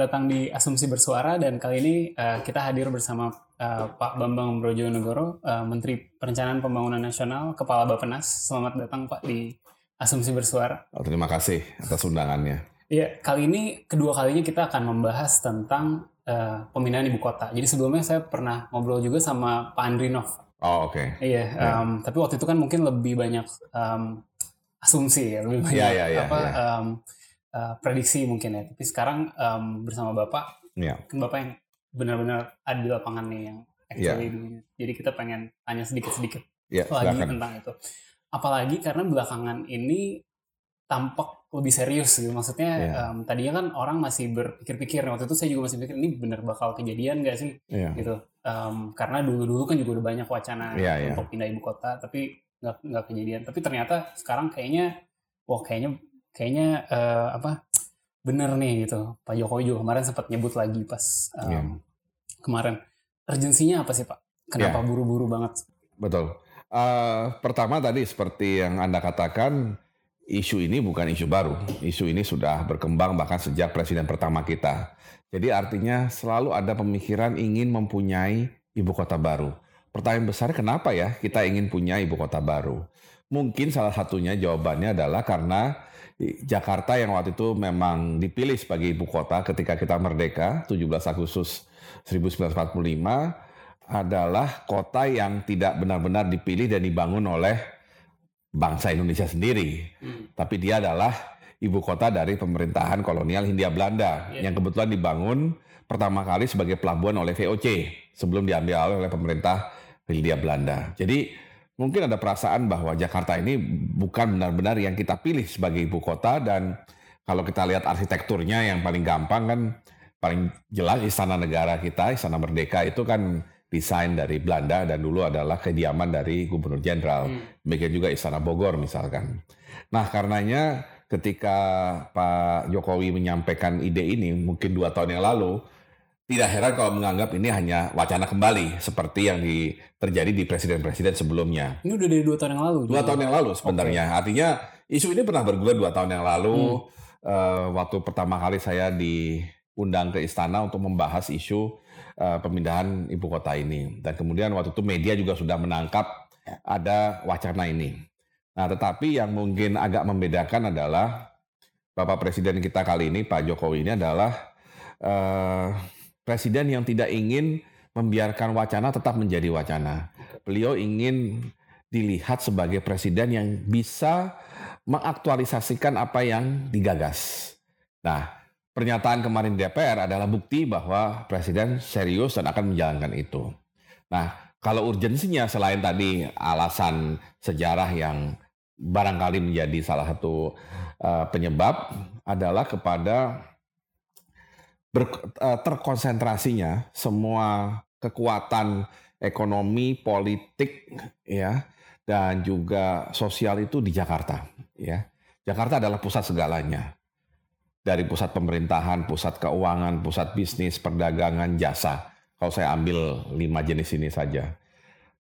Selamat datang di Asumsi Bersuara dan kali ini uh, kita hadir bersama uh, Pak Bambang Brojonegoro, uh, Menteri Perencanaan Pembangunan Nasional, Kepala Bappenas. Selamat datang Pak di Asumsi Bersuara. Oh, terima kasih atas undangannya. Iya, kali ini kedua kalinya kita akan membahas tentang uh, pemindahan ibu kota. Jadi sebelumnya saya pernah ngobrol juga sama Pak Andrinov. Oh oke. Okay. Iya, um, tapi waktu itu kan mungkin lebih banyak um, asumsi ya, lebih banyak yeah, yeah, yeah, apa yeah. Um, uh, prediksi mungkin ya. Tapi sekarang um, bersama Bapak, yeah. kan Bapak yang benar-benar ada di lapangan nih yang actually yeah. Jadi kita pengen tanya sedikit-sedikit yeah, lagi silakan. tentang itu. Apalagi karena belakangan ini tampak lebih serius gitu. Maksudnya Yeah. um, tadinya kan orang masih berpikir-pikir. Waktu itu saya juga masih pikir ini benar bakal kejadian gak sih? Yeah. gitu. Um, karena dulu-dulu kan juga udah banyak wacana Iya, iya. untuk pindah ibu kota, tapi nggak nggak kejadian. Tapi ternyata sekarang kayaknya, wah kayaknya kayaknya eh, apa bener nih gitu. Pak Jokowi juga kemarin sempat nyebut lagi pas um, Iya. kemarin. Urgensinya apa sih Pak? Kenapa Iya. buru-buru banget? Betul. Eh, pertama tadi seperti yang anda katakan, isu ini bukan isu baru. Isu ini sudah berkembang bahkan sejak presiden pertama kita. Jadi artinya selalu ada pemikiran ingin mempunyai ibu kota baru. Pertanyaan besar kenapa ya kita ingin punya ibu kota baru? Mungkin salah satunya jawabannya adalah karena Jakarta yang waktu itu memang dipilih sebagai ibu kota ketika kita merdeka 17 Agustus 1945 adalah kota yang tidak benar-benar dipilih dan dibangun oleh bangsa Indonesia sendiri. Hmm. Tapi dia adalah ibu kota dari pemerintahan kolonial Hindia Belanda Iya. yang kebetulan dibangun pertama kali sebagai pelabuhan oleh VOC sebelum diambil alih oleh pemerintah Hindia Belanda. Jadi mungkin ada perasaan bahwa Jakarta ini bukan benar-benar yang kita pilih sebagai ibu kota dan kalau kita lihat arsitekturnya yang paling gampang kan paling jelas istana negara kita, istana merdeka itu kan desain dari Belanda dan dulu adalah kediaman dari gubernur jenderal. Hmm. Demikian juga istana Bogor misalkan. Nah karenanya ketika Pak Jokowi menyampaikan ide ini mungkin dua tahun yang lalu, tidak heran kalau menganggap ini hanya wacana kembali seperti yang di, terjadi di presiden-presiden sebelumnya. Ini udah dari dua tahun yang lalu. Dua tahun yang lalu sebenarnya. Artinya isu ini pernah bergulir dua tahun yang lalu. Eh, waktu pertama kali saya diundang ke istana untuk membahas isu eh, pemindahan ibu kota ini. Dan kemudian waktu itu media juga sudah menangkap ada wacana ini. Nah, tetapi yang mungkin agak membedakan adalah Bapak Presiden kita kali ini, Pak Jokowi ini adalah eh, presiden yang tidak ingin membiarkan wacana tetap menjadi wacana. Beliau ingin dilihat sebagai presiden yang bisa mengaktualisasikan apa yang digagas. Nah, pernyataan kemarin DPR adalah bukti bahwa presiden serius dan akan menjalankan itu. Nah, kalau urgensinya selain tadi alasan sejarah yang barangkali menjadi salah satu uh, penyebab adalah kepada ber- uh, terkonsentrasinya semua kekuatan ekonomi, politik, ya, dan juga sosial itu di Jakarta, ya. Jakarta adalah pusat segalanya. Dari pusat pemerintahan, pusat keuangan, pusat bisnis, perdagangan, jasa. Kalau saya ambil lima jenis ini saja.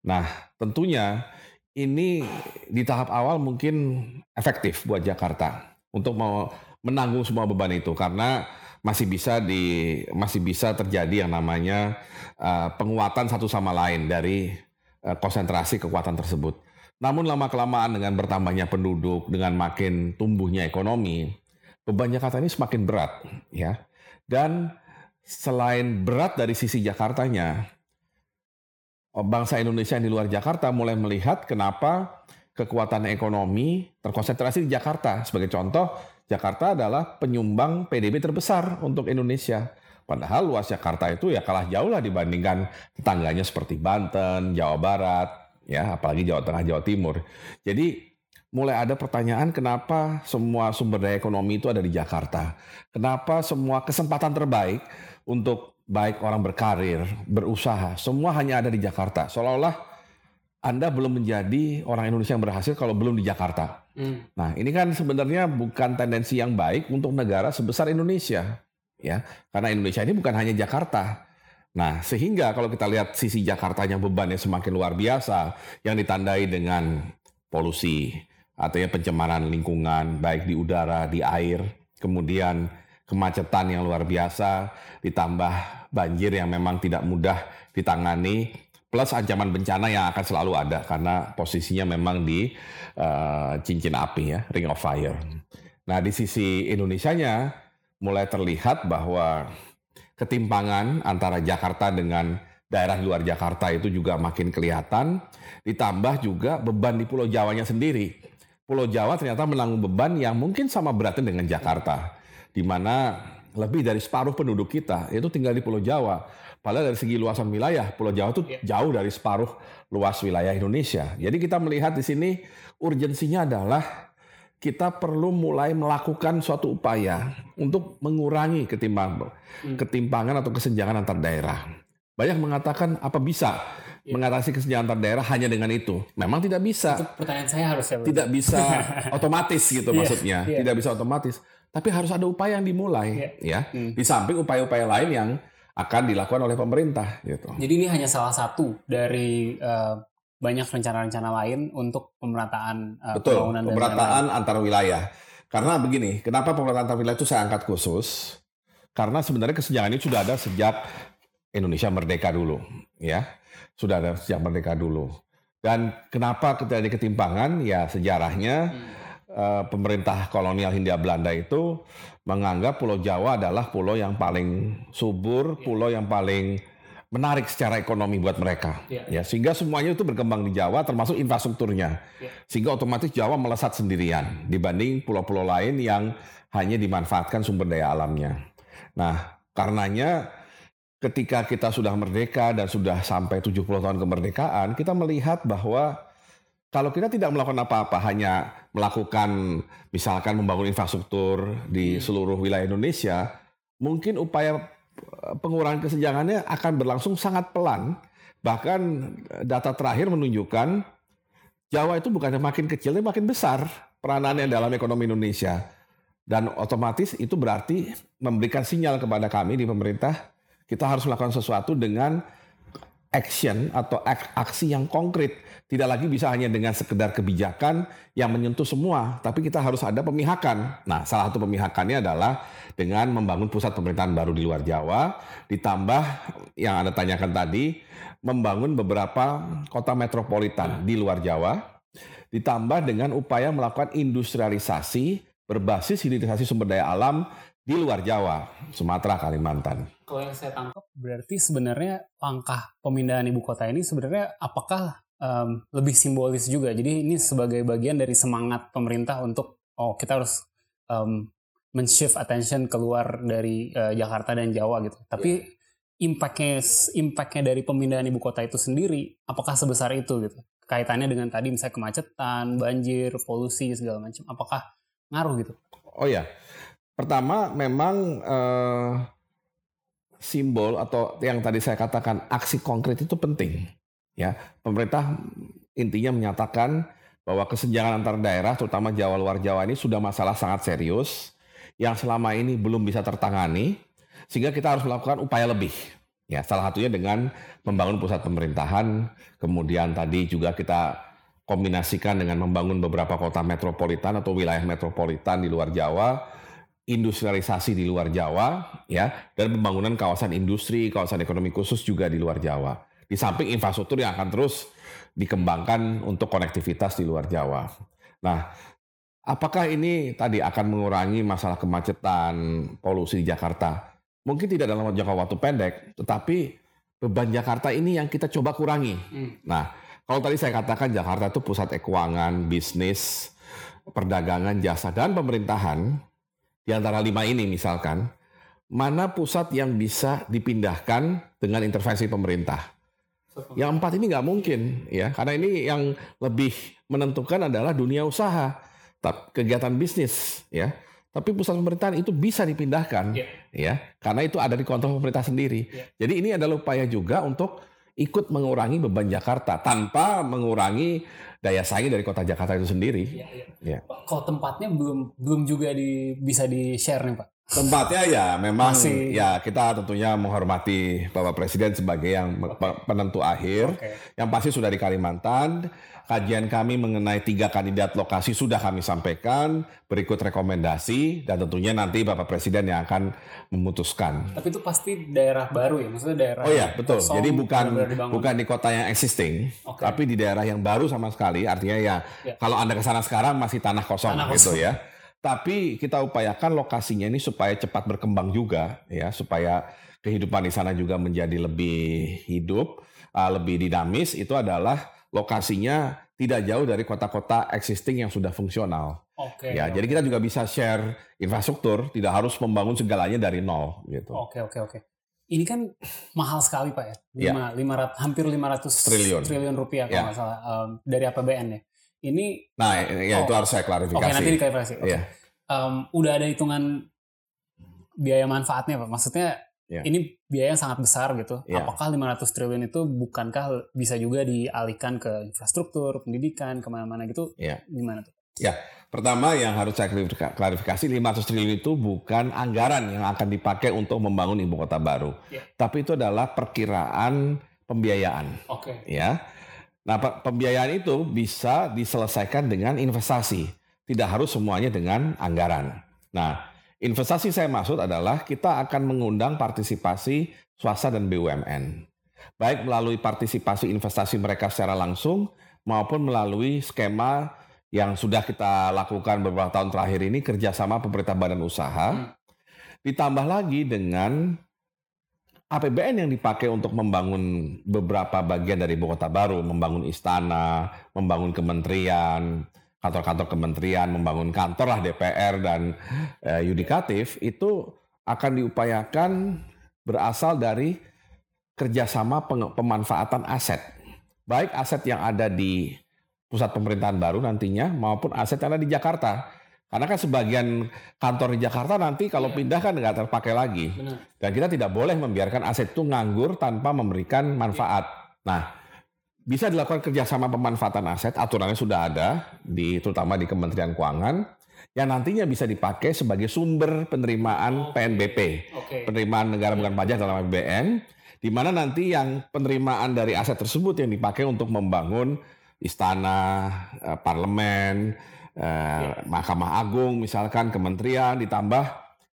Nah, tentunya ini di tahap awal mungkin efektif buat Jakarta untuk menanggung semua beban itu karena masih bisa di masih bisa terjadi yang namanya uh, penguatan satu sama lain dari uh, konsentrasi kekuatan tersebut. Namun lama kelamaan dengan bertambahnya penduduk, dengan makin tumbuhnya ekonomi, beban Jakarta ini semakin berat, ya. Dan selain berat dari sisi Jakartanya, bangsa Indonesia yang di luar Jakarta mulai melihat kenapa kekuatan ekonomi terkonsentrasi di Jakarta. Sebagai contoh, Jakarta adalah penyumbang PDB terbesar untuk Indonesia. Padahal luas Jakarta itu ya kalah jauh lah dibandingkan tetangganya seperti Banten, Jawa Barat, ya apalagi Jawa Tengah, Jawa Timur. Jadi mulai ada pertanyaan kenapa semua sumber daya ekonomi itu ada di Jakarta. Kenapa semua kesempatan terbaik untuk baik orang berkarir, berusaha, semua hanya ada di Jakarta. Seolah-olah Anda belum menjadi orang Indonesia yang berhasil kalau belum di Jakarta. Hmm. Nah, ini kan sebenarnya bukan tendensi yang baik untuk negara sebesar Indonesia, ya. Karena Indonesia ini bukan hanya Jakarta. Nah, sehingga kalau kita lihat sisi Jakartanya bebannya semakin luar biasa yang ditandai dengan polusi, artinya pencemaran lingkungan baik di udara, di air, kemudian kemacetan yang luar biasa, ditambah banjir yang memang tidak mudah ditangani, plus ancaman bencana yang akan selalu ada karena posisinya memang di uh, cincin api ya, ring of fire. Nah di sisi Indonesia-nya mulai terlihat bahwa ketimpangan antara Jakarta dengan daerah luar Jakarta itu juga makin kelihatan, ditambah juga beban di Pulau Jawanya sendiri. Pulau Jawa ternyata menanggung beban yang mungkin sama beratnya dengan Jakarta, di mana lebih dari separuh penduduk kita itu tinggal di Pulau Jawa. Padahal dari segi luasan wilayah, Pulau Jawa itu yeah. jauh dari separuh luas wilayah Indonesia. Jadi kita melihat di sini urgensinya adalah kita perlu mulai melakukan suatu upaya untuk mengurangi ketimbang, hmm. ketimpangan atau kesenjangan antar daerah. Banyak mengatakan apa bisa yeah. mengatasi kesenjangan antar daerah hanya dengan itu. Memang tidak bisa. Itu pertanyaan saya harusnya. Tidak bisa otomatis gitu yeah. maksudnya. Yeah. Tidak bisa otomatis. Tapi harus ada upaya yang dimulai yeah. ya. Hmm. Di samping upaya-upaya lain yang akan dilakukan oleh pemerintah gitu. Jadi ini hanya salah satu dari uh, banyak rencana-rencana lain untuk pemerataan uh, Betul, pembangunan pemerataan antar wilayah. Karena begini, kenapa pemerataan antar wilayah itu saya angkat khusus? Karena sebenarnya kesenjangan ini sudah ada sejak Indonesia merdeka dulu, ya. Sudah ada sejak merdeka dulu. Dan kenapa terjadi ketimpangan? Ya sejarahnya hmm Eh, pemerintah kolonial Hindia Belanda itu menganggap Pulau Jawa adalah pulau yang paling subur, iya. pulau yang paling menarik secara ekonomi buat mereka. Ya, ya sehingga semuanya itu berkembang di Jawa termasuk infrastrukturnya. Ya. Sehingga otomatis Jawa melesat sendirian dibanding pulau-pulau lain yang hanya dimanfaatkan sumber daya alamnya. Nah, karenanya ketika kita sudah merdeka dan sudah sampai 70 tahun kemerdekaan, kita melihat bahwa kalau kita tidak melakukan apa-apa, hanya melakukan misalkan membangun infrastruktur di hmm. seluruh wilayah Indonesia, mungkin upaya eh, pengurangan kesenjangannya akan berlangsung sangat pelan. Bahkan eh, data terakhir menunjukkan Jawa itu bukannya makin kecil, tapi makin besar peranannya dalam ekonomi Indonesia. Dan otomatis itu berarti memberikan sinyal kepada kami di pemerintah, kita harus melakukan sesuatu dengan action atau aksi yang konkret. Tidak lagi bisa hanya dengan sekedar kebijakan yang menyentuh semua, tapi kita harus ada pemihakan. Nah, salah satu pemihakannya adalah dengan membangun pusat pemerintahan baru di luar Jawa, ditambah yang Anda tanyakan tadi, membangun beberapa kota metropolitan di luar Jawa, ditambah dengan upaya melakukan industrialisasi berbasis hilirisasi sumber daya alam di luar Jawa, Sumatera, Kalimantan. Kalau yang saya tangkap berarti sebenarnya langkah pemindahan ibu kota ini sebenarnya apakah um, lebih simbolis juga? Jadi ini sebagai bagian dari semangat pemerintah untuk oh kita harus um, men-shift attention keluar dari uh, Jakarta dan Jawa gitu. Tapi yeah. impactnya impactnya dari pemindahan ibu kota itu sendiri apakah sebesar itu gitu? Kaitannya dengan tadi misalnya kemacetan, banjir, polusi segala macam. Apakah ngaruh gitu? Oh ya. Pertama, memang eh, simbol atau yang tadi saya katakan aksi konkret itu penting. Ya, pemerintah intinya menyatakan bahwa kesenjangan antar daerah, terutama Jawa luar Jawa ini sudah masalah sangat serius yang selama ini belum bisa tertangani, sehingga kita harus melakukan upaya lebih. Ya, salah satunya dengan membangun pusat pemerintahan, kemudian tadi juga kita kombinasikan dengan membangun beberapa kota metropolitan atau wilayah metropolitan di luar Jawa industrialisasi di luar Jawa ya dan pembangunan kawasan industri, kawasan ekonomi khusus juga di luar Jawa. Di samping infrastruktur yang akan terus dikembangkan untuk konektivitas di luar Jawa. Nah, apakah ini tadi akan mengurangi masalah kemacetan, polusi di Jakarta? Mungkin tidak dalam jangka waktu pendek, tetapi beban Jakarta ini yang kita coba kurangi. Hmm. Nah, kalau tadi saya katakan Jakarta itu pusat keuangan, bisnis, perdagangan, jasa dan pemerintahan, di antara lima ini misalkan, mana pusat yang bisa dipindahkan dengan intervensi pemerintah? Yang empat ini nggak mungkin ya, karena ini yang lebih menentukan adalah dunia usaha, kegiatan bisnis, ya. Tapi pusat pemerintahan itu bisa dipindahkan, yeah. ya, karena itu ada di kontrol pemerintah sendiri. Yeah. Jadi ini adalah upaya juga untuk ikut mengurangi beban Jakarta tanpa mengurangi daya saing dari kota Jakarta itu sendiri. Yeah, yeah. Ya. Kalau tempatnya belum belum juga di, bisa di share nih Pak. Tempatnya ya memang Masih. ya kita tentunya menghormati Bapak Presiden sebagai yang pe- penentu akhir. Oke. Yang pasti sudah di Kalimantan. Kajian kami mengenai tiga kandidat lokasi sudah kami sampaikan. Berikut rekomendasi dan tentunya nanti Bapak Presiden yang akan memutuskan. Tapi itu pasti daerah baru ya, maksudnya daerah. Oh ya betul. kosong, Jadi bukan bukan di kota yang existing, Oke. tapi di daerah yang baru sama sekali. Artinya ya, Ya. kalau anda ke sana sekarang masih tanah kosong Tanah gitu kosong. ya. Tapi kita upayakan lokasinya ini supaya cepat berkembang juga ya, supaya kehidupan di sana juga menjadi lebih hidup, uh, lebih dinamis. Itu adalah lokasinya tidak jauh dari kota-kota existing yang sudah fungsional. Oke. ya, oke. jadi kita juga bisa share infrastruktur, tidak harus membangun segalanya dari nol gitu. Oke oke oke. Ini kan mahal sekali pak ya, Iya. lima, lima rat- hampir 500 Triliun. rupiah kalau nggak salah um, dari APBN ya. Ini Nah, ya Oh. itu harus saya oke klarifikasi. nanti diklarifikasi. Oke. Iya. Um, udah ada hitungan biaya manfaatnya pak. Maksudnya Iya. ini biaya yang sangat besar gitu. Iya. Apakah 500 triliun itu bukankah bisa juga dialihkan ke infrastruktur, pendidikan, ke mana-mana gitu? Iya. Gimana tuh? Pertama yang harus saya klarifika- klarifikasi 500 triliun itu bukan anggaran yang akan dipakai untuk membangun ibu kota baru. Iya. Tapi itu adalah perkiraan pembiayaan Oke. ya. Nah, pe- pembiayaan itu bisa diselesaikan dengan investasi. Tidak harus semuanya dengan anggaran. Nah, investasi saya maksud adalah kita akan mengundang partisipasi swasta dan BUMN. Baik melalui partisipasi investasi mereka secara langsung maupun melalui skema yang sudah kita lakukan beberapa tahun terakhir ini kerjasama pemerintah badan usaha. Hmm. Ditambah lagi dengan APBN yang dipakai untuk membangun beberapa bagian dari ibu kota baru, membangun istana, membangun kementerian, kantor-kantor kementerian, membangun kantor lah DPR dan eh, yudikatif itu akan diupayakan berasal dari kerjasama pemanfaatan aset, baik aset yang ada di pusat pemerintahan baru nantinya maupun aset yang ada di Jakarta. Karena kan sebagian kantor di Jakarta nanti kalau Iya. pindah kan nggak terpakai lagi. Benar. Dan kita tidak boleh membiarkan aset itu nganggur tanpa memberikan manfaat. Nah, bisa dilakukan kerjasama pemanfaatan aset, aturannya sudah ada, di terutama di Kementerian Keuangan, yang nantinya bisa dipakai sebagai sumber penerimaan Oke. PNBP, Oke. penerimaan negara bukan pajak dalam APBN, di mana nanti yang penerimaan dari aset tersebut yang dipakai untuk membangun istana, eh, parlemen, eh, Mahkamah Agung, misalkan kementerian, ditambah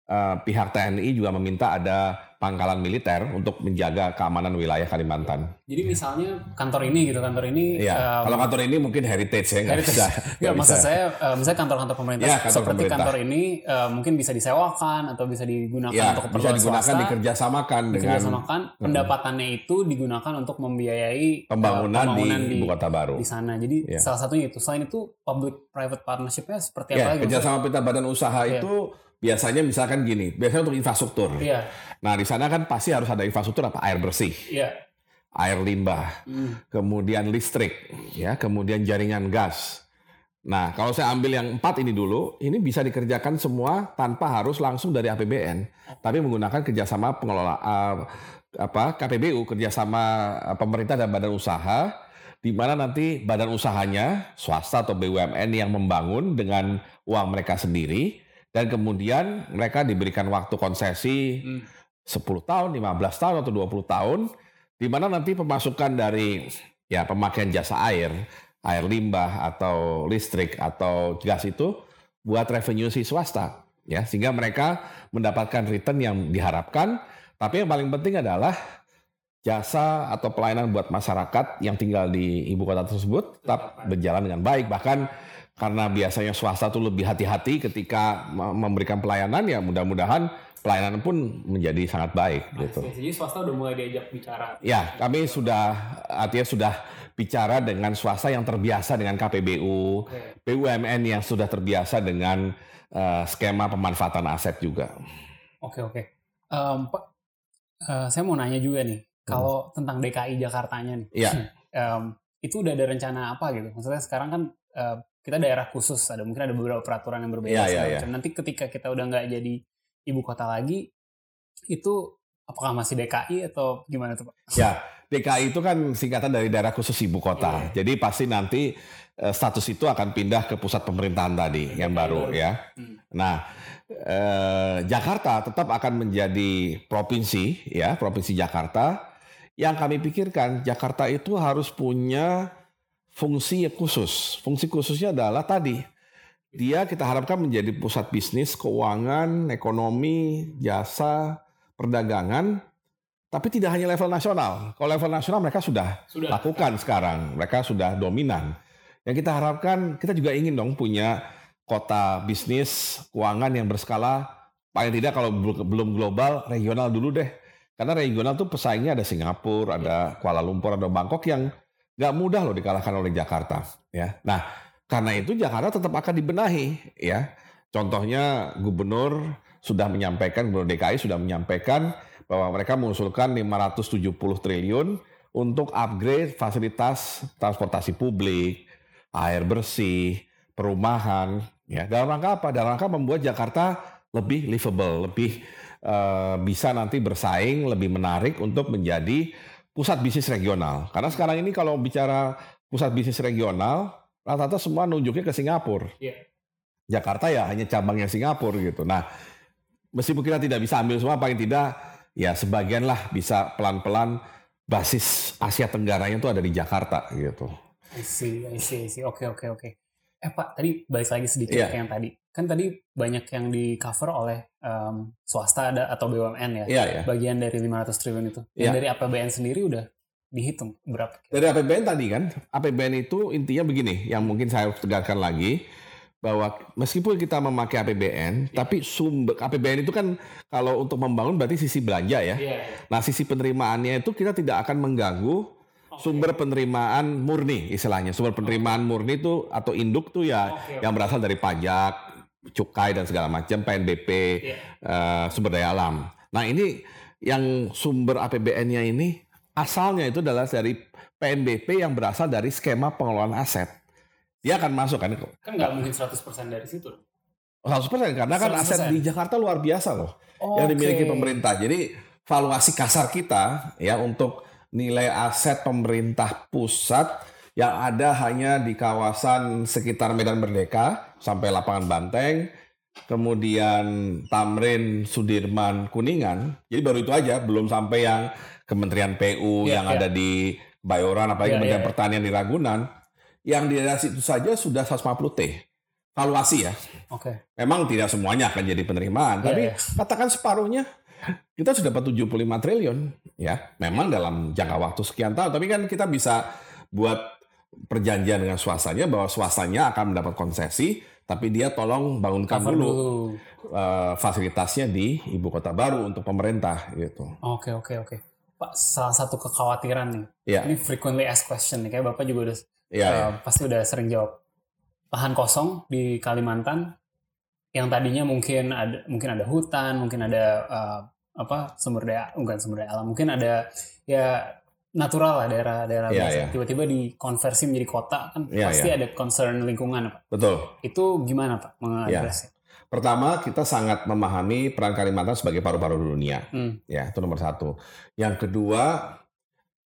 eh, pihak TNI juga meminta ada pangkalan militer untuk menjaga keamanan wilayah Kalimantan. Jadi misalnya kantor ini gitu, kantor ini Iya. um, Kalau kantor ini mungkin heritage ya nggak bisa. Ya, nggak maksud bisa. saya, uh, misalnya kantor-kantor pemerintah Ya, kantor seperti pemerintah. kantor ini uh, mungkin bisa disewakan atau bisa digunakan ya, untuk bisa keperluan digunakan swasta, dikerjasamakan dengan dikerjasamakan, pendapatannya itu digunakan untuk membiayai uh, pembangunan, pembangunan di, ibu kota baru. di sana. Jadi Ya. salah satunya itu. Selain itu public private partnershipnya seperti apa Ya, lagi? Maksudnya- kerjasama pita badan usaha Iya. itu biasanya misalkan gini, biasanya untuk infrastruktur. Iya, Nah di sana kan pasti harus ada infrastruktur apa air bersih, iya. air limbah, Hmm. kemudian listrik, ya, kemudian jaringan gas. Nah, kalau saya ambil yang empat ini dulu, ini bisa dikerjakan semua tanpa harus langsung dari APBN, tapi menggunakan kerjasama pengelola eh, apa KPBU, kerjasama eh, pemerintah dan badan usaha, di mana nanti badan usahanya swasta atau BUMN yang membangun dengan uang mereka sendiri, dan kemudian mereka diberikan waktu konsesi Hmm. 10 tahun, 15 tahun atau 20 tahun di mana nanti pemasukan dari ya pemakaian jasa air, air limbah atau listrik atau gas itu buat revenue si swasta ya. Sehingga mereka mendapatkan return yang diharapkan. Tapi yang paling penting adalah jasa atau pelayanan buat masyarakat yang tinggal di ibu kota tersebut tetap berjalan dengan baik. Bahkan karena biasanya swasta tuh lebih hati-hati ketika me- memberikan pelayanan ya mudah-mudahan pelayanan pun menjadi sangat baik gitu. Jadi swasta udah mulai diajak bicara. Ya, kami sudah artinya sudah bicara dengan swasta yang terbiasa dengan KPBU, Oke. BUMN yang sudah terbiasa dengan eh, skema pemanfaatan aset juga. Oke oke. Em, Pak, eh, saya mau nanya juga nih, kalau tentang DKI Jakartanya nih. Iya. Em, itu udah ada rencana apa gitu? Maksudnya sekarang kan uh, kita daerah khusus, ada mungkin ada beberapa peraturan yang berbeda. Yeah, yeah, yeah. Nanti ketika kita udah nggak jadi ibu kota lagi, itu apakah masih DKI atau gimana tuh Pak? Ya, DKI itu kan singkatan dari daerah khusus ibu kota. Yeah. Jadi pasti nanti uh, status itu akan pindah ke pusat pemerintahan tadi yang baru ya. Hmm. Nah, eh, Jakarta tetap akan menjadi provinsi ya, provinsi Jakarta yang kami pikirkan Jakarta itu harus punya fungsi khusus. Fungsi khususnya adalah tadi dia kita harapkan menjadi pusat bisnis, keuangan, ekonomi, jasa, perdagangan, tapi tidak hanya level nasional. Kalau level nasional mereka sudah, sudah lakukan sekarang, mereka sudah dominan. Yang kita harapkan, kita juga ingin dong punya kota bisnis, keuangan yang berskala paling tidak kalau belum global, regional dulu deh. Karena regional tuh pesaingnya ada Singapura, ada Kuala Lumpur, ada Bangkok yang nggak mudah loh dikalahkan oleh Jakarta. Ya, nah karena itu Jakarta tetap akan dibenahi. Ya, contohnya Gubernur sudah menyampaikan, Gubernur DKI sudah menyampaikan bahwa mereka mengusulkan 570 triliun untuk upgrade fasilitas transportasi publik, air bersih, perumahan. Ya, dalam rangka apa? Dalam rangka membuat Jakarta lebih livable, lebih uh, bisa nanti bersaing, lebih menarik untuk menjadi pusat bisnis regional. Karena sekarang ini kalau bicara pusat bisnis regional, rata-rata semua nunjuknya ke Singapura. Yeah. Jakarta ya hanya cabangnya Singapura gitu. Nah, meskipun kita tidak bisa ambil semua, paling tidak ya sebagian lah bisa pelan-pelan basis Asia Tenggara itu ada di Jakarta gitu. I see, I see, I see. Oke, oke, oke. Eh Pak, tadi balik lagi sedikit yeah. ke yang tadi. Kan tadi banyak yang di cover oleh um, swasta ada atau BUMN ya. Yeah, yeah. Bagian dari 500 triliun itu. Yang yeah. dari APBN sendiri udah dihitung berapa? Dari APBN tadi kan, APBN itu intinya begini, yang mungkin saya harus tegaskan lagi bahwa meskipun kita memakai APBN, yeah. tapi sumber APBN itu kan kalau untuk membangun berarti sisi belanja ya. Yeah. Nah, sisi penerimaannya itu kita tidak akan mengganggu sumber penerimaan murni istilahnya. Sumber penerimaan murni itu atau induk tuh ya okay, yang berasal dari pajak, cukai dan segala macam, PNBP, yeah. uh, sumber daya alam. Nah ini yang sumber APBN-nya ini asalnya itu adalah dari PNBP yang berasal dari skema pengelolaan aset. Dia akan masuk kan? Kan nggak mungkin 100% dari situ. 100% karena kan 100%. aset di Jakarta luar biasa loh oh, yang dimiliki okay. pemerintah. Jadi valuasi kasar kita ya untuk nilai aset pemerintah pusat yang ada hanya di kawasan sekitar Medan Merdeka sampai lapangan Banteng, kemudian Tamrin, Sudirman, Kuningan. Jadi baru itu aja, belum sampai yang Kementerian PU yeah, yang yeah. ada di Bayoran, apalagi yeah, Kementerian yeah, Pertanian di Ragunan. Yang di daerah situ saja sudah 150 T. Valuasi ya. Oke. Okay. Memang tidak semuanya akan jadi penerimaan, yeah, tapi yeah. katakan separuhnya kita sudah dapat 75 triliun ya. Memang dalam jangka waktu sekian tahun, tapi kan kita bisa buat perjanjian dengan swastanya bahwa swastanya akan mendapat konsesi, tapi dia tolong bangunkan dulu, dulu. Uh, fasilitasnya di ibu kota baru untuk pemerintah gitu. Oke oke oke. Pak, salah satu kekhawatiran nih. Ya. Ini frequently asked question nih, kayak Bapak juga udah ya, uh, ya. pasti udah sering jawab. Lahan kosong di Kalimantan yang tadinya mungkin ada mungkin ada hutan, mungkin ada uh, apa sumber daya bukan sumber daya alam, mungkin ada ya natural lah daerah-daerah yeah, biasa. Yeah. Tiba-tiba dikonversi menjadi kota kan yeah, pasti yeah. ada concern lingkungan, Pak. Betul. Itu gimana, Pak, mengadresnya? Yeah. Pertama, kita sangat memahami peran Kalimantan sebagai paru-paru dunia. Hmm. Ya, itu nomor satu. Yang kedua,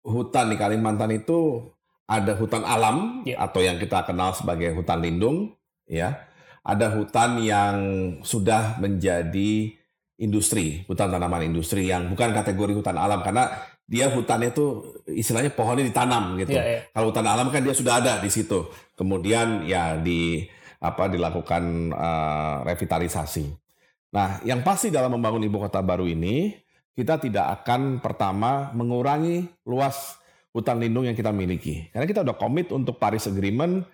hutan di Kalimantan itu ada hutan alam yeah. atau yang kita kenal sebagai hutan lindung, ya ada hutan yang sudah menjadi industri, hutan tanaman industri yang bukan kategori hutan alam karena dia hutannya itu istilahnya pohonnya ditanam gitu. Yeah, yeah. Kalau hutan alam kan dia sudah ada di situ. Kemudian ya di apa dilakukan uh, revitalisasi. Nah, yang pasti dalam membangun ibu kota baru ini kita tidak akan pertama mengurangi luas hutan lindung yang kita miliki. Karena kita udah komit untuk Paris Agreement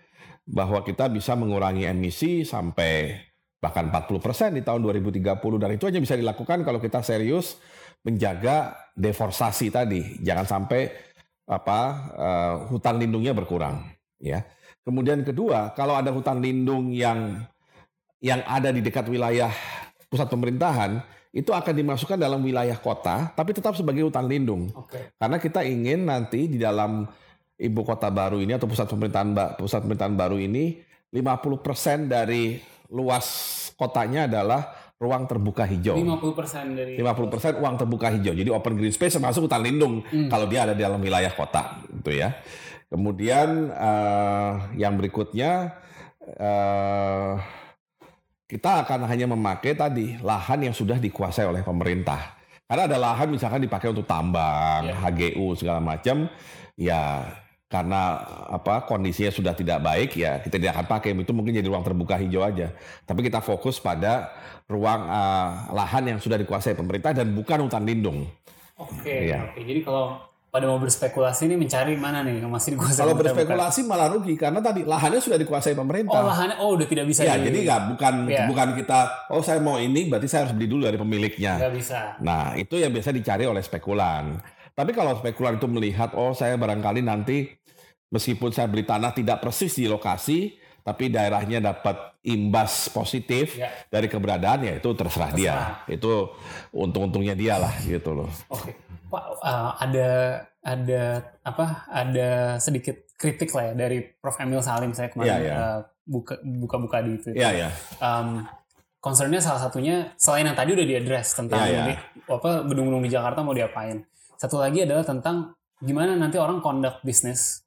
bahwa kita bisa mengurangi emisi sampai bahkan 40% di tahun 2030 dan itu hanya bisa dilakukan kalau kita serius menjaga deforestasi tadi. Jangan sampai apa uh, hutan lindungnya berkurang, ya. Kemudian kedua, kalau ada hutan lindung yang yang ada di dekat wilayah pusat pemerintahan, itu akan dimasukkan dalam wilayah kota, tapi tetap sebagai hutan lindung. Okay. Karena kita ingin nanti di dalam ibu kota baru ini atau pusat pemerintahan pusat pemerintahan baru ini 50% dari luas kotanya adalah ruang terbuka hijau. 50% dari 50% uang terbuka hijau. Jadi open green space termasuk hutan lindung hmm. kalau dia ada di dalam wilayah kota, gitu ya. Kemudian uh, yang berikutnya uh, kita akan hanya memakai tadi lahan yang sudah dikuasai oleh pemerintah. Karena ada lahan misalkan dipakai untuk tambang, yeah. HGU segala macam, ya karena apa kondisinya sudah tidak baik ya kita tidak akan pakai itu mungkin jadi ruang terbuka hijau aja tapi kita fokus pada ruang uh, lahan yang sudah dikuasai pemerintah dan bukan hutan lindung oke okay, ya. oke jadi kalau pada mau berspekulasi ini mencari mana nih yang masih dikuasai kalau berspekulasi bukan. malah rugi karena tadi lahannya sudah dikuasai pemerintah oh lahannya oh udah tidak bisa ya di... jadi nggak bukan ya. bukan kita oh saya mau ini berarti saya harus beli dulu dari pemiliknya nggak bisa nah itu yang biasa dicari oleh spekulan tapi kalau spekulan itu melihat oh saya barangkali nanti meskipun saya beli tanah tidak persis di lokasi, tapi daerahnya dapat imbas positif ya. dari keberadaan ya itu terserah, terserah. dia. Itu untung-untungnya dia lah gitu loh. Oke. Pak uh, ada ada apa? Ada sedikit kritik lah ya dari Prof Emil Salim saya kemarin ya, ya. Uh, buka buka-buka di itu. Iya, iya. Um, concernnya salah satunya selain yang tadi udah diadres tentang ya, ya. apa gedung-gedung di Jakarta mau diapain. Satu lagi adalah tentang gimana nanti orang conduct bisnis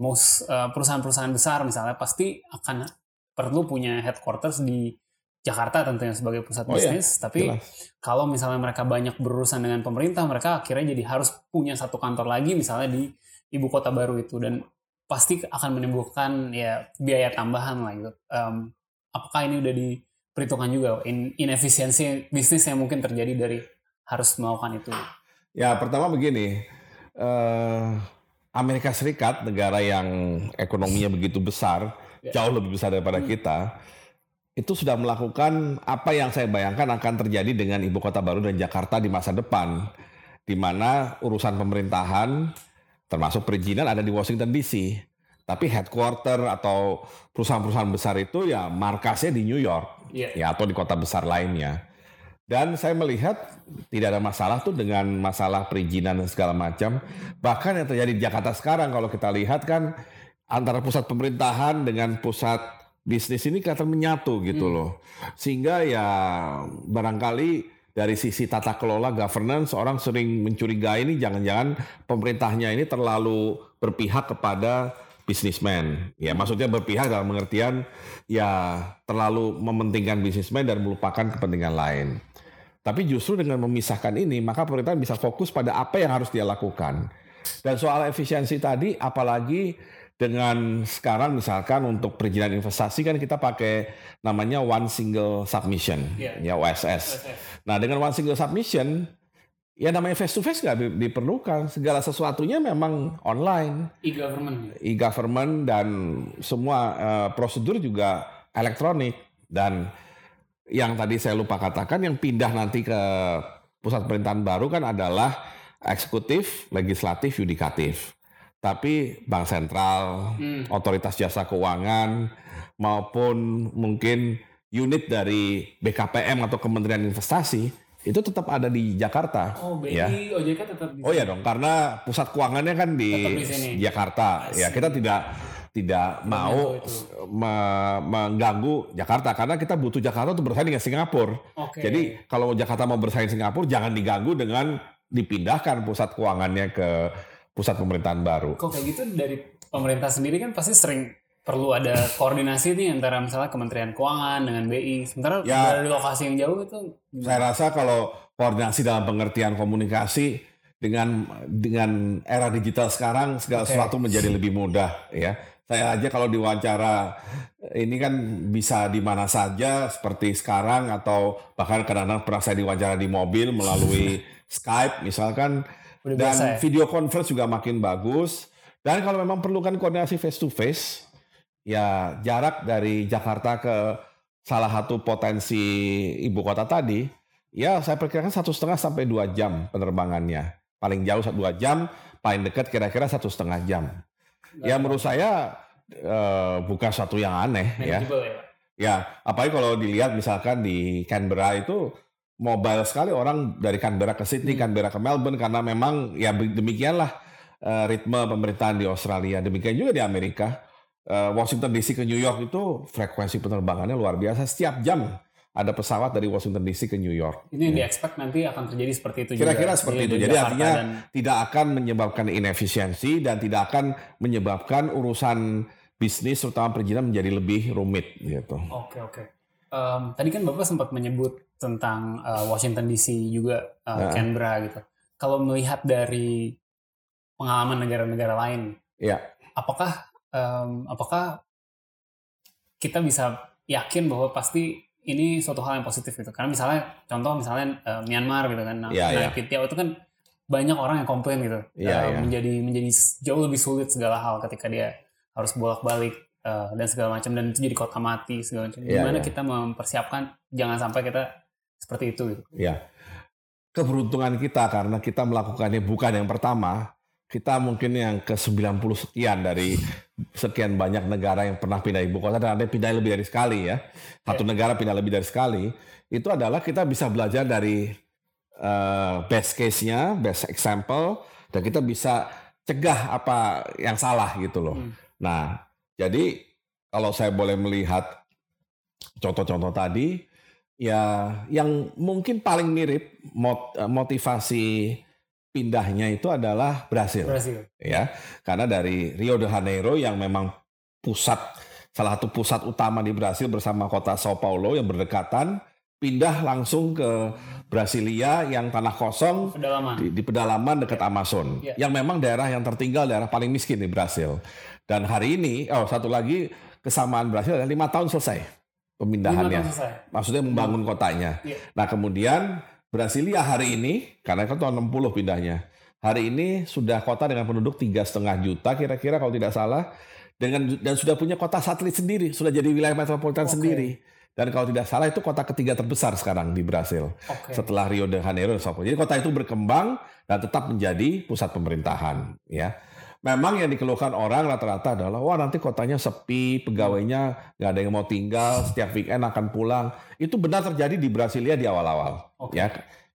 most uh, perusahaan-perusahaan besar misalnya pasti akan perlu punya headquarters di Jakarta tentunya sebagai pusat oh, iya. bisnis, iya. tapi Jelas. kalau misalnya mereka banyak berurusan dengan pemerintah, mereka akhirnya jadi harus punya satu kantor lagi misalnya di ibu kota baru itu dan pasti akan menimbulkan ya biaya tambahan lah gitu. Um, apakah ini udah diperhitungkan juga in, inefisiensi bisnis yang mungkin terjadi dari harus melakukan itu? Ya pertama begini. Uh Amerika Serikat, negara yang ekonominya begitu besar, ya. jauh lebih besar daripada hmm. kita, itu sudah melakukan apa yang saya bayangkan akan terjadi dengan ibu kota baru dan Jakarta di masa depan, di mana urusan pemerintahan, termasuk perizinan ada di Washington DC, tapi headquarter atau perusahaan-perusahaan besar itu ya markasnya di New York, yeah. ya atau di kota besar lainnya. Dan saya melihat tidak ada masalah tuh dengan masalah perizinan dan segala macam. Bahkan yang terjadi di Jakarta sekarang kalau kita lihat kan antara pusat pemerintahan dengan pusat bisnis ini kelihatan menyatu gitu hmm. loh. Sehingga ya barangkali dari sisi tata kelola governance orang sering mencurigai ini jangan-jangan pemerintahnya ini terlalu berpihak kepada bisnismen. Ya maksudnya berpihak dalam pengertian ya terlalu mementingkan bisnismen dan melupakan kepentingan lain. Tapi justru dengan memisahkan ini, maka pemerintah bisa fokus pada apa yang harus dia lakukan. Dan soal efisiensi tadi, apalagi dengan sekarang misalkan untuk perizinan investasi kan kita pakai namanya one single submission, yeah. ya OSS. Nah dengan one single submission, ya namanya face to face nggak diperlukan. Segala sesuatunya memang online. E-government. E-government dan semua uh, prosedur juga elektronik dan yang tadi saya lupa katakan yang pindah nanti ke pusat pemerintahan baru kan adalah eksekutif, legislatif, yudikatif. Tapi bank sentral, hmm. otoritas jasa keuangan maupun mungkin unit dari BKPM atau Kementerian Investasi itu tetap ada di Jakarta. Oh, BI, ya. OJK tetap di Oh ya dong, karena pusat keuangannya kan di, di Jakarta. Ya, kita tidak tidak mau me mengganggu Jakarta karena kita butuh Jakarta untuk bersaing dengan Singapura. Okay. Jadi kalau Jakarta mau bersaing Singapura jangan diganggu dengan dipindahkan pusat keuangannya ke pusat pemerintahan baru. Kok kayak gitu dari pemerintah sendiri kan pasti sering perlu ada koordinasi nih antara misalnya Kementerian Keuangan dengan BI. Sementara ya, dari lokasi yang jauh itu saya rasa kalau koordinasi dalam pengertian komunikasi dengan dengan era digital sekarang segala okay. sesuatu menjadi lebih mudah ya saya aja kalau diwawancara ini kan bisa di mana saja seperti sekarang atau bahkan kadang-kadang pernah saya diwawancara di mobil melalui Skype misalkan Udah dan ya? video conference juga makin bagus dan kalau memang perlukan koordinasi face to face ya jarak dari Jakarta ke salah satu potensi ibu kota tadi ya saya perkirakan satu setengah sampai dua jam penerbangannya paling jauh dua jam paling dekat kira-kira satu setengah jam ya menurut saya uh, bukan satu yang aneh ya. ya. Ya, apalagi kalau dilihat misalkan di Canberra itu mobile sekali orang dari Canberra ke Sydney, hmm. Canberra ke Melbourne karena memang ya demikianlah uh, ritme pemerintahan di Australia. Demikian juga di Amerika. Uh, Washington DC ke New York itu frekuensi penerbangannya luar biasa. Setiap jam ada pesawat dari Washington DC ke New York. Ini yang ya. di-expect nanti akan terjadi seperti itu Kira-kira seperti itu. Jadi Jakarta artinya dan... tidak akan menyebabkan inefisiensi dan tidak akan menyebabkan urusan bisnis terutama perizinan menjadi lebih rumit gitu. Oke oke. Um, tadi kan Bapak sempat menyebut tentang uh, Washington DC juga uh, nah. Canberra gitu. Kalau melihat dari pengalaman negara-negara lain, ya. apakah um, apakah kita bisa yakin bahwa pasti ini suatu hal yang positif gitu. Karena misalnya contoh misalnya uh, Myanmar gitu kan, nah, yeah, nah yeah. itu kan banyak orang yang komplain gitu, yeah, uh, yeah. menjadi menjadi jauh lebih sulit segala hal ketika dia harus bolak-balik uh, dan segala macam dan itu jadi kota mati segala macam. Yeah, Gimana yeah. kita mempersiapkan jangan sampai kita seperti itu gitu. Ya. Keberuntungan kita karena kita melakukannya bukan yang pertama, kita mungkin yang ke 90 sekian dari sekian banyak negara yang pernah pindah ibu kota dan ada yang pindah lebih dari sekali ya. Satu yeah. negara pindah lebih dari sekali. Itu adalah kita bisa belajar dari uh, best case-nya, best example dan kita bisa cegah apa yang salah gitu loh. Hmm. Nah, jadi kalau saya boleh melihat contoh-contoh tadi ya yang mungkin paling mirip motivasi pindahnya itu adalah Brasil. Brasil. Ya, karena dari Rio de Janeiro yang memang pusat salah satu pusat utama di Brasil bersama kota Sao Paulo yang berdekatan pindah langsung ke Brasilia yang tanah kosong pedalaman. Di, di pedalaman dekat Amazon ya. yang memang daerah yang tertinggal daerah paling miskin di Brasil dan hari ini oh satu lagi kesamaan Brasil adalah lima tahun selesai pemindahannya maksudnya membangun kotanya ya. nah kemudian Brasilia hari ini, karena kan tahun 60 pindahnya, hari ini sudah kota dengan penduduk tiga setengah juta kira-kira kalau tidak salah, dengan dan sudah punya kota satelit sendiri, sudah jadi wilayah metropolitan okay. sendiri. Dan kalau tidak salah itu kota ketiga terbesar sekarang di Brasil okay. setelah Rio de Janeiro dan Sao Jadi kota itu berkembang dan tetap menjadi pusat pemerintahan. Ya, memang yang dikeluhkan orang rata-rata adalah wah nanti kotanya sepi, pegawainya nggak ada yang mau tinggal, setiap weekend akan pulang. Itu benar terjadi di Brasilia di awal-awal. Okay. Ya,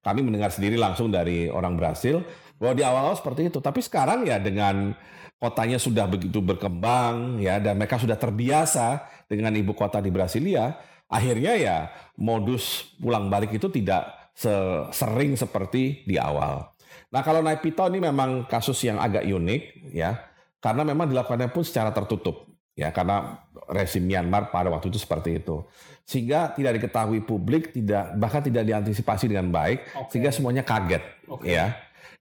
kami mendengar sendiri langsung dari orang Brasil bahwa di awal-awal seperti itu. Tapi sekarang ya dengan kotanya sudah begitu berkembang ya dan mereka sudah terbiasa dengan ibu kota di Brasilia, akhirnya ya modus pulang balik itu tidak sering seperti di awal. Nah kalau naik Pito ini memang kasus yang agak unik ya, karena memang dilakukannya pun secara tertutup ya, karena rezim Myanmar pada waktu itu seperti itu, sehingga tidak diketahui publik, tidak bahkan tidak diantisipasi dengan baik, okay. sehingga semuanya kaget okay. ya.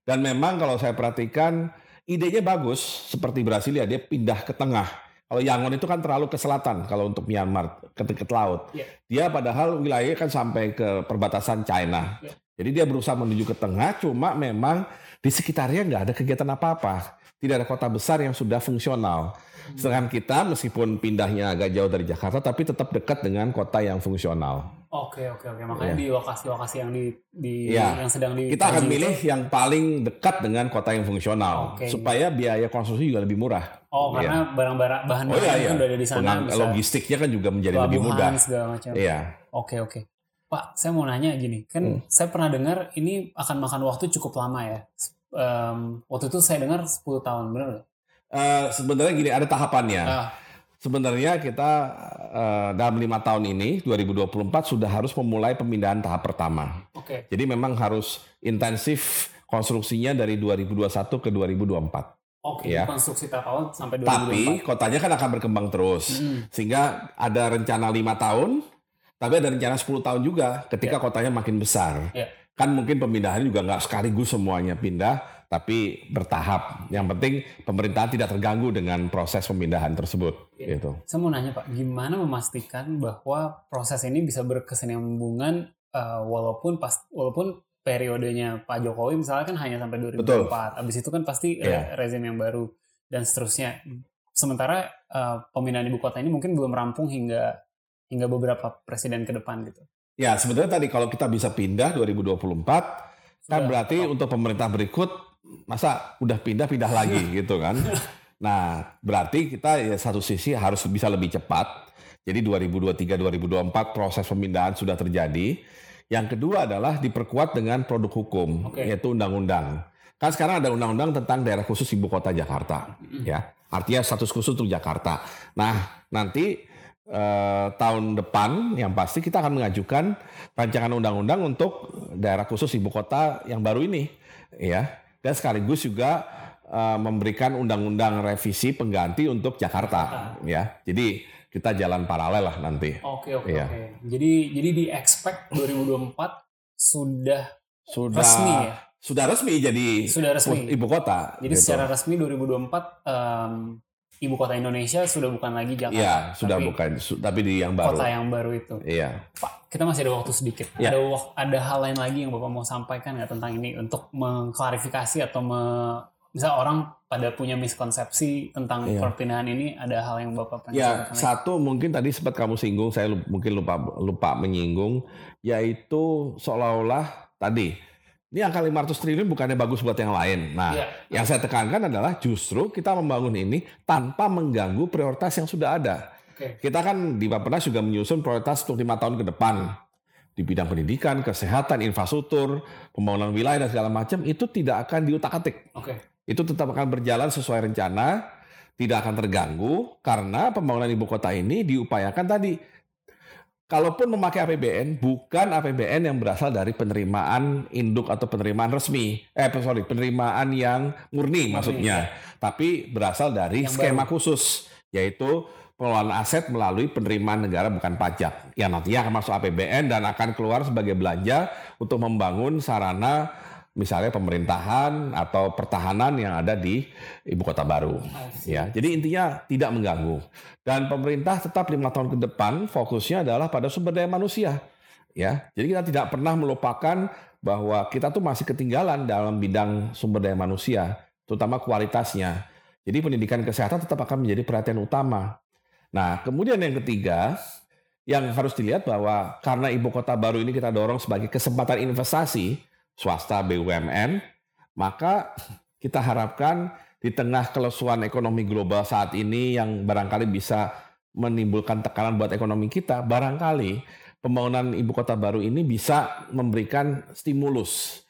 Dan memang kalau saya perhatikan idenya bagus, seperti Brasilia dia pindah ke tengah. Kalau Yangon itu kan terlalu ke selatan kalau untuk Myanmar ke dekat laut. Yeah. Dia padahal wilayahnya kan sampai ke perbatasan China. Yeah. Jadi dia berusaha menuju ke tengah, cuma memang di sekitarnya nggak ada kegiatan apa-apa. Tidak ada kota besar yang sudah fungsional. Sedangkan kita meskipun pindahnya agak jauh dari Jakarta, tapi tetap dekat dengan kota yang fungsional. Oke oke oke. Makanya ya. di lokasi-lokasi yang di, di ya. yang sedang di kita akan pilih yang paling dekat dengan kota yang fungsional okay. supaya biaya konstruksi juga lebih murah. Oh karena iya. barang-barang bahan oh, iya, iya. kan udah ada di sana. Pengang, logistiknya kan juga menjadi lebih mudah. Iya. Oke oke. Pak, saya mau nanya gini, kan hmm. saya pernah dengar ini akan makan waktu cukup lama ya. Um, waktu itu saya dengar 10 tahun, benar nggak? Uh, sebenarnya gini, ada tahapannya. Uh. Sebenarnya kita uh, dalam lima tahun ini, 2024 sudah harus memulai pemindahan tahap pertama. Oke. Okay. Jadi memang harus intensif konstruksinya dari 2021 ke 2024. Oke, okay, ya. konstruksi tahap awal sampai 2024. Tapi kotanya kan akan berkembang terus. Hmm. Sehingga ada rencana lima tahun, tapi ada rencana 10 tahun juga ketika yeah. kotanya makin besar. Yeah. Kan mungkin pemindahan juga nggak sekaligus semuanya pindah, tapi bertahap. Yang penting pemerintahan tidak terganggu dengan proses pemindahan tersebut. Yeah. Gitu. Saya mau nanya Pak, gimana memastikan bahwa proses ini bisa berkesinambungan uh, walaupun pas walaupun periodenya Pak Jokowi misalnya kan hanya sampai 2024. Betul. Abis itu kan pasti yeah. rezim yang baru dan seterusnya. Sementara uh, pemindahan ibu kota ini mungkin belum rampung hingga hingga beberapa presiden ke depan gitu. Ya, sebenarnya tadi kalau kita bisa pindah 2024 Sudah, kan berarti oh. untuk pemerintah berikut masa udah pindah pindah lagi gitu kan. Nah, berarti kita ya satu sisi harus bisa lebih cepat. Jadi 2023 2024 proses pemindahan sudah terjadi. Yang kedua adalah diperkuat dengan produk hukum okay. yaitu undang-undang. kan sekarang ada undang-undang tentang daerah khusus ibu kota Jakarta, ya. Artinya status khusus untuk Jakarta. Nah, nanti eh, tahun depan yang pasti kita akan mengajukan rancangan undang-undang untuk daerah khusus ibu kota yang baru ini, ya. Dan sekaligus juga eh, memberikan undang-undang revisi pengganti untuk Jakarta, ya. Jadi kita jalan paralel lah nanti. Oke oke Iya. oke. Jadi jadi di expect 2024 sudah Sudah resmi ya. sudah resmi jadi Sudah resmi. ibu kota. Jadi gitu. secara resmi 2024 em, ibu kota Indonesia sudah bukan lagi Jakarta. Iya, sudah tapi bukan, su- tapi di yang baru. Kota yang baru itu. Iya. Pak, kita masih ada waktu sedikit. Iya. Ada wak- ada hal lain lagi yang Bapak mau sampaikan nggak tentang ini untuk mengklarifikasi atau me, misal orang pada punya miskonsepsi tentang Iya. perpindahan ini, ada hal yang Bapak pengen Ya, satu mungkin tadi sempat kamu singgung, saya lu- mungkin lupa lupa menyinggung, yaitu seolah-olah tadi ini angka 500 triliun bukannya bagus buat yang lain. Nah, Iya. yang saya tekankan adalah justru kita membangun ini tanpa mengganggu prioritas yang sudah ada. Oke. Kita kan di Bapenas juga menyusun prioritas untuk lima tahun ke depan di bidang pendidikan, kesehatan, infrastruktur, pembangunan wilayah dan segala macam itu tidak akan diutak-atik. Oke. Itu tetap akan berjalan sesuai rencana, tidak akan terganggu karena pembangunan ibu kota ini diupayakan tadi. Kalaupun memakai APBN, bukan APBN yang berasal dari penerimaan induk atau penerimaan resmi. Eh, sorry, penerimaan yang murni maksudnya. Tapi berasal dari Yang skema khusus, yaitu pengelolaan aset melalui penerimaan negara bukan pajak. Yang nantinya akan masuk APBN dan akan keluar sebagai belanja untuk membangun sarana misalnya pemerintahan atau pertahanan yang ada di ibu kota baru. Ya, jadi intinya tidak mengganggu. Dan pemerintah tetap lima tahun ke depan fokusnya adalah pada sumber daya manusia. Ya, jadi kita tidak pernah melupakan bahwa kita tuh masih ketinggalan dalam bidang sumber daya manusia, terutama kualitasnya. Jadi pendidikan kesehatan tetap akan menjadi perhatian utama. Nah, kemudian yang ketiga, yang harus dilihat bahwa karena ibu kota baru ini kita dorong sebagai kesempatan investasi swasta BUMN, maka kita harapkan di tengah kelesuan ekonomi global saat ini yang barangkali bisa menimbulkan tekanan buat ekonomi kita, barangkali pembangunan ibu kota baru ini bisa memberikan stimulus,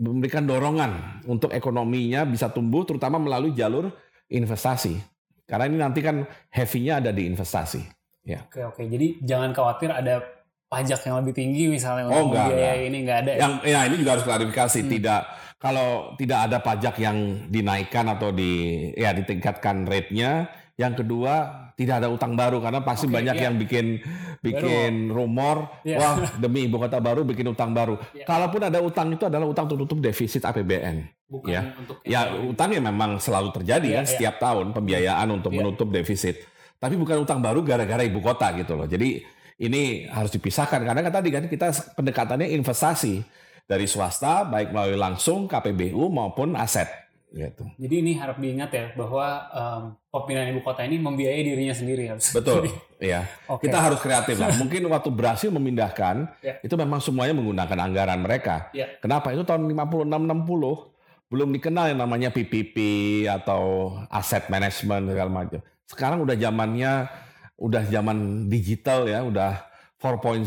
memberikan dorongan untuk ekonominya bisa tumbuh terutama melalui jalur investasi. Karena ini nanti kan heavy-nya ada di investasi. Ya. Oke oke. Jadi jangan khawatir ada pajak yang lebih tinggi misalnya Oh, untuk enggak, biaya enggak. ini nggak ada. ya? Yang ya ini juga harus klarifikasi Hmm. tidak kalau tidak ada pajak yang dinaikkan atau di ya ditingkatkan rate-nya. Yang kedua tidak ada utang baru karena pasti Oke, banyak iya. yang bikin bikin rumor Iya. wah demi ibu kota baru bikin utang baru. Iya. Kalaupun ada utang itu adalah utang untuk tutup defisit APBN. Bukan ya. untuk Ya yang- utang ya memang selalu terjadi Iya, kan iya. setiap tahun pembiayaan untuk Iya. menutup defisit. Tapi bukan utang baru gara-gara ibu kota gitu loh. Jadi ini harus dipisahkan karena kan tadi kan kita pendekatannya investasi dari swasta baik melalui langsung KPBU maupun aset gitu. Jadi ini harap diingat ya bahwa em, pemindahan ibu kota ini membiayai dirinya sendiri harus. Betul. ya. Oke. Kita harus kreatif lah. Mungkin waktu berhasil memindahkan Ya. itu memang semuanya menggunakan anggaran mereka. Ya. Kenapa? Itu tahun 56 60 belum dikenal yang namanya PPP atau aset management segala macam. Sekarang udah zamannya udah zaman digital ya, udah 4.0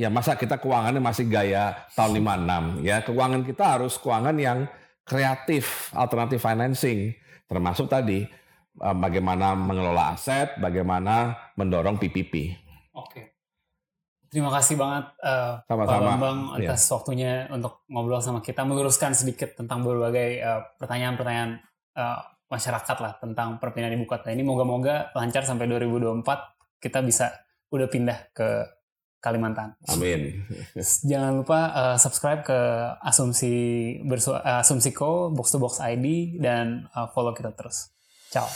ya masa kita keuangannya masih gaya tahun 56 ya. Keuangan kita harus keuangan yang kreatif, alternatif financing termasuk tadi eh, bagaimana mengelola aset, bagaimana mendorong PPP. Oke. Terima kasih banget eh, Pak Sama-sama. Bambang Iya. atas waktunya untuk ngobrol sama kita, meluruskan sedikit tentang berbagai eh, pertanyaan-pertanyaan eh, masyarakat lah tentang perpindahan ibu kota ini. Moga-moga lancar sampai 2024 kita bisa udah pindah ke Kalimantan. Amin. Jangan lupa eh, subscribe ke Asumsi Bersu eh, Asumsiko Box to Box ID dan eh, follow kita terus. Ciao.